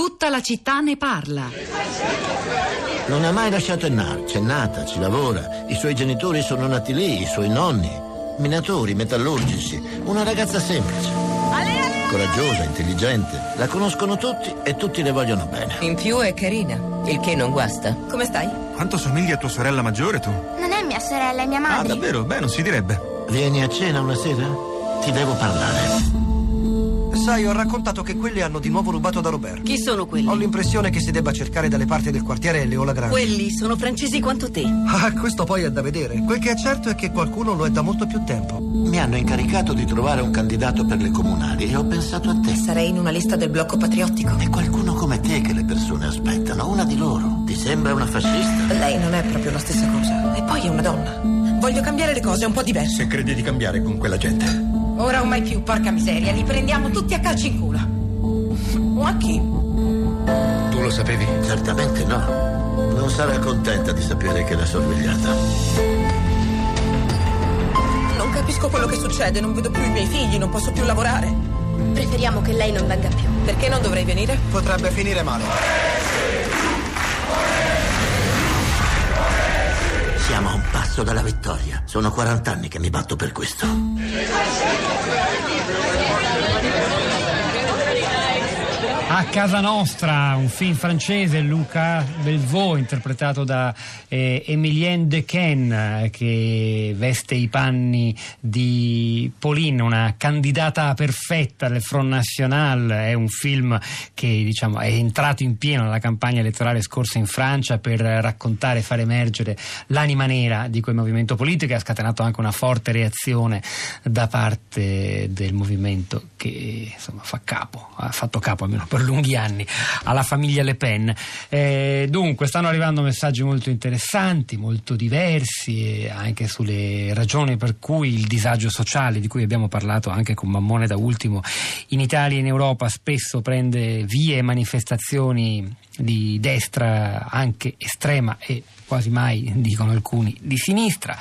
Tutta la città ne parla. Non ha mai lasciato Ennar, c'è nata, ci lavora. I suoi genitori sono nati lì, i suoi nonni. Minatori, metallurgici. Una ragazza semplice. Coraggiosa, intelligente. La conoscono tutti e tutti le vogliono bene. In più è carina, il che non guasta. Come stai? Quanto somigli a tua sorella maggiore tu? Non è mia sorella, è mia Ah, madre. davvero? Beh, non si direbbe. Vieni a cena una sera? Ti devo parlare. Sai, ho raccontato che quelli hanno di nuovo rubato da Robert. Chi sono quelli? Ho l'impressione che si debba cercare dalle parti del quartiere Leola Grande. Quelli sono francesi quanto te. Ah, questo poi è da vedere. Quel che è certo è che qualcuno lo è da molto più tempo. Mi hanno incaricato di trovare un candidato per le comunali e ho pensato a te. Sarei in una lista del blocco patriottico. È qualcuno come te che le persone aspettano, una di loro. Ti sembra una fascista? Lei non è proprio la stessa cosa. E poi è una donna. Voglio cambiare le cose un po' diverse. Se credi di cambiare con quella gente. Ora o mai più, porca miseria, li prendiamo tutti a calci in culo. O a chi? Tu lo sapevi? Certamente no. Non sarà contenta di sapere che l'ha sorvegliata. Non capisco quello che succede, non vedo più i miei figli, non posso più lavorare. Preferiamo che lei non venga più. Perché non dovrei venire? Potrebbe finire male. Passo dalla vittoria. Sono 40 anni che mi batto per questo. A casa nostra, un film francese, Luca Belvaux, interpretato da eh, Emilienne Dequesne, che veste i panni di Pauline, una candidata perfetta del Front National. È un film che diciamo, è entrato in pieno nella campagna elettorale scorsa in Francia per raccontare e far emergere l'anima nera di quel movimento politico e ha scatenato anche una forte reazione da parte del movimento che insomma, fa capo, ha fatto capo almeno per lunghi anni alla famiglia Le Pen. Eh, dunque, stanno arrivando messaggi molto interessanti, molto diversi, anche sulle ragioni per cui il disagio sociale, di cui abbiamo parlato anche con Mammone da ultimo, in Italia e in Europa spesso prende vie e manifestazioni di destra anche estrema e quasi mai, dicono alcuni, di sinistra.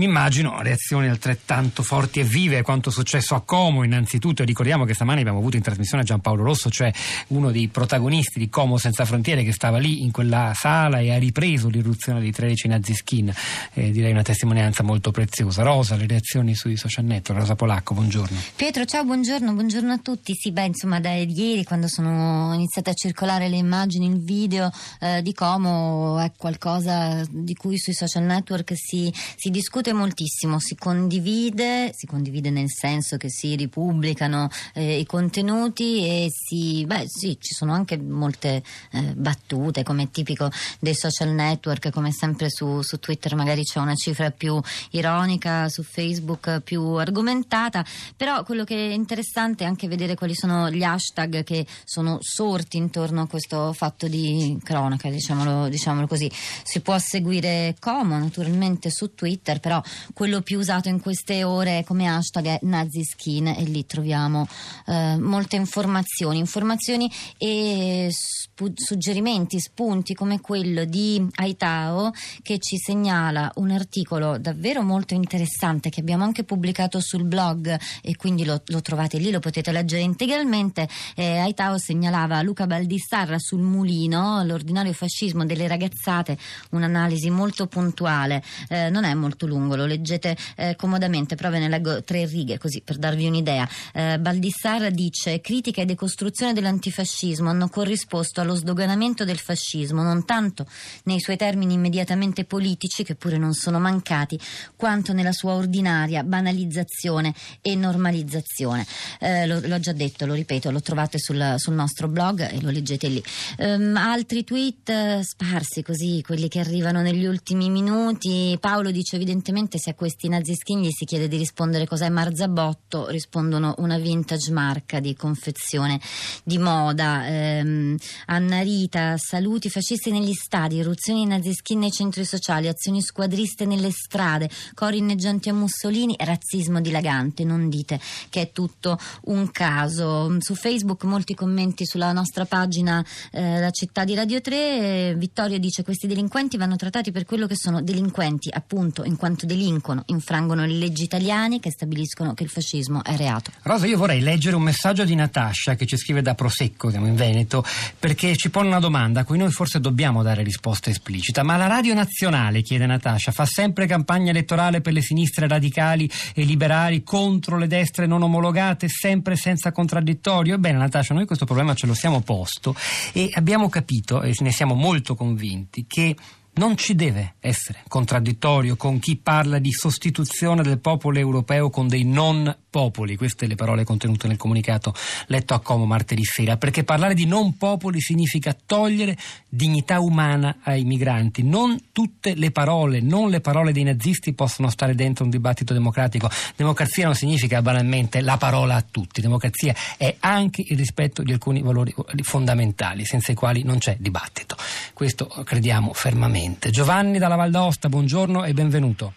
Mi immagino reazioni altrettanto forti e vive quanto successo a Como. Innanzitutto ricordiamo che stamani abbiamo avuto in trasmissione Giampaolo Rosso cioè uno dei protagonisti di Como Senza Frontiere che stava lì in quella sala e ha ripreso l'irruzione di 13 naziskin eh, direi una testimonianza molto preziosa. Rosa, le reazioni sui social network. Rosa Polacco, buongiorno. Pietro, ciao, buongiorno, buongiorno a tutti. Sì, beh, insomma, da ieri, quando sono iniziate a circolare le immagini, il video eh, di Como, è qualcosa di cui sui social network si, si discute moltissimo, si condivide, si condivide nel senso che si ripubblicano eh, i contenuti e si, beh, sì, ci sono anche molte eh, battute, come tipico dei social network, come sempre su, su Twitter magari c'è una cifra più ironica, su Facebook più argomentata, però quello che è interessante è anche vedere quali sono gli hashtag che sono sorti intorno a questo fatto di cronaca, diciamolo, diciamolo così. Si può seguire Como naturalmente su Twitter, però quello più usato in queste ore come hashtag è Naziskin e lì troviamo eh, molte informazioni, informazioni e spu- suggerimenti, spunti come quello di Aitao che ci segnala un articolo davvero molto interessante che abbiamo anche pubblicato sul blog e quindi lo, lo trovate lì, lo potete leggere integralmente. Eh, Aitao segnalava Luca Baldissarra sul mulino, l'ordinario fascismo delle ragazzate, un'analisi molto puntuale, eh, non è molto lungo, lo leggete eh, comodamente, però ve ne leggo tre righe così per darvi un'idea. Eh, Baldissarra dice critica e decostruzione dell'antifascismo hanno corrisposto allo sdoganamento del fascismo, non tanto nei suoi termini immediatamente politici, che pure non sono mancati, quanto nella sua ordinaria banalizzazione e normalizzazione. Eh, lo- l'ho già detto, lo ripeto, lo trovate sul, sul nostro blog e lo leggete lì. Ehm, altri tweet eh, sparsi così, quelli che arrivano negli ultimi minuti. Paolo dice evidentemente se a questi naziskin gli si chiede di rispondere cos'è Marzabotto, rispondono una vintage marca di confezione di moda. Ehm, Anna Rita, saluti fascisti negli stadi, irruzioni naziskin nei centri sociali, azioni squadriste nelle strade, cori inneggianti a Mussolini, razzismo dilagante, non dite che è tutto un caso. Su Facebook molti commenti sulla nostra pagina eh, La città di Radio 3, eh, Vittorio dice questi delinquenti vanno trattati per quello che sono delinquenti, appunto in quanto appunto delinquono, infrangono le leggi italiane che stabiliscono che il fascismo è reato. Rosa, io vorrei leggere un messaggio di Natascia che ci scrive da Prosecco, siamo in Veneto, perché ci pone una domanda a cui noi forse dobbiamo dare risposta esplicita. Ma la Radio Nazionale, chiede Natascia, fa sempre campagna elettorale per le sinistre radicali e liberali contro le destre non omologate, sempre senza contraddittorio? Ebbene, Natascia, noi questo problema ce lo siamo posto e abbiamo capito, e ne siamo molto convinti, che non ci deve essere contraddittorio con chi parla di sostituzione del popolo europeo con dei non popoli, queste le parole contenute nel comunicato letto a Como martedì sera, perché parlare di non popoli significa togliere dignità umana ai migranti. Non tutte le parole, non le parole dei nazisti possono stare dentro un dibattito democratico. Democrazia non significa banalmente la parola a tutti, democrazia è anche il rispetto di alcuni valori fondamentali, senza i quali non c'è dibattito. Questo crediamo fermamente. Giovanni dalla Val d'Aosta, buongiorno e benvenuto.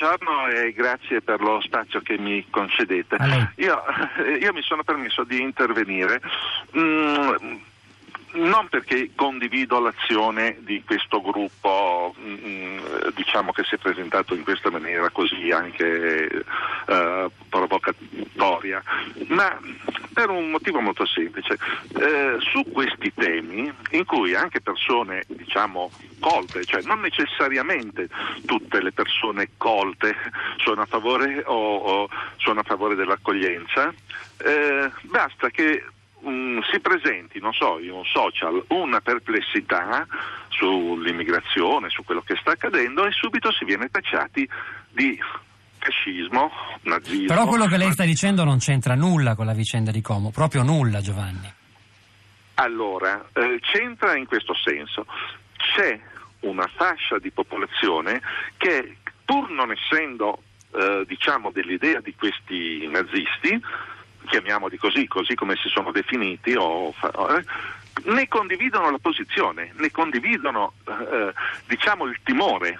Buongiorno e grazie per lo spazio che mi concedete. Io, io, mi sono permesso di intervenire. Mm, non perché condivido l'azione di questo gruppo mh, mm, diciamo che si è presentato in questa maniera così anche eh, provocatoria, ma per un motivo molto semplice. Eh, su questi temi in cui anche persone diciamo colte, cioè non necessariamente tutte le persone colte sono a favore, o, o sono a favore dell'accoglienza, eh, basta che um, si presenti, non so, in un social una perplessità sull'immigrazione, su quello che sta accadendo e subito si viene tacciati di fascismo, nazismo. Però quello che lei sta dicendo non c'entra nulla con la vicenda di Como, proprio nulla Giovanni. Allora, eh, c'entra in questo senso. C'è una fascia di popolazione che pur non essendo eh, diciamo dell'idea di questi nazisti, chiamiamoli così, così come si sono definiti, o, eh, ne condividono la posizione, ne condividono eh, diciamo il timore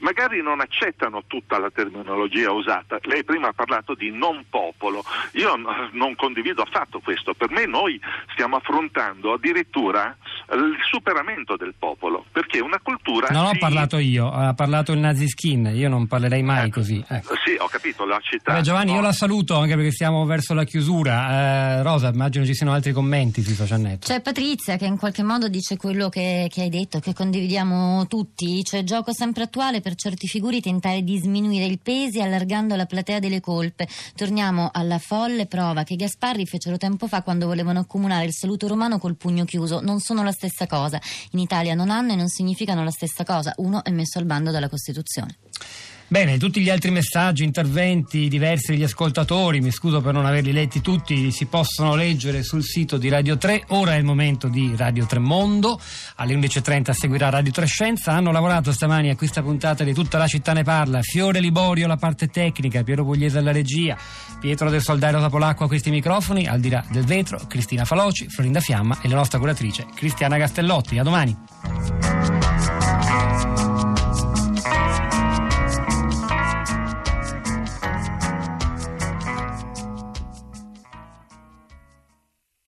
magari non accettano tutta la terminologia usata. Lei prima ha parlato di non popolo, io non condivido affatto questo, per me noi stiamo affrontando addirittura il superamento del popolo, perché una cultura... Non si... ho parlato io, ha parlato il Naziskin, io non parlerei mai eh, così. Ecco. Sì, ho capito, l'ha citato. Beh, Giovanni, no? io la saluto anche perché siamo verso la chiusura. Eh, Rosa, immagino ci siano altri commenti sui social network. C'è Patrizia che in qualche modo dice quello che, che hai detto, che condividiamo tutti, cioè gioco sempre attuale per certi figuri tentare di sminuire il peso allargando la platea delle colpe. Torniamo alla folle prova che Gasparri fecero tempo fa quando volevano accomunare il saluto romano col pugno chiuso. Non sono la stessa cosa. In Italia non hanno e non significano la stessa cosa. Uno è messo al bando dalla Costituzione. Bene, tutti gli altri messaggi, interventi diversi degli ascoltatori, mi scuso per non averli letti tutti, si possono leggere sul sito di Radio 3. Ora è il momento di Radio 3 Mondo, alle 11.30 seguirà Radio 3 Scienza. Hanno lavorato stamani a questa puntata di Tutta la città ne parla. Fiore Liborio la parte tecnica, Piero Pugliese alla regia, Pietro del Soldario Polacco a questi microfoni, al di là del vetro, Cristina Faloci, Florinda Fiamma e la nostra curatrice Cristiana Castellotti. A domani.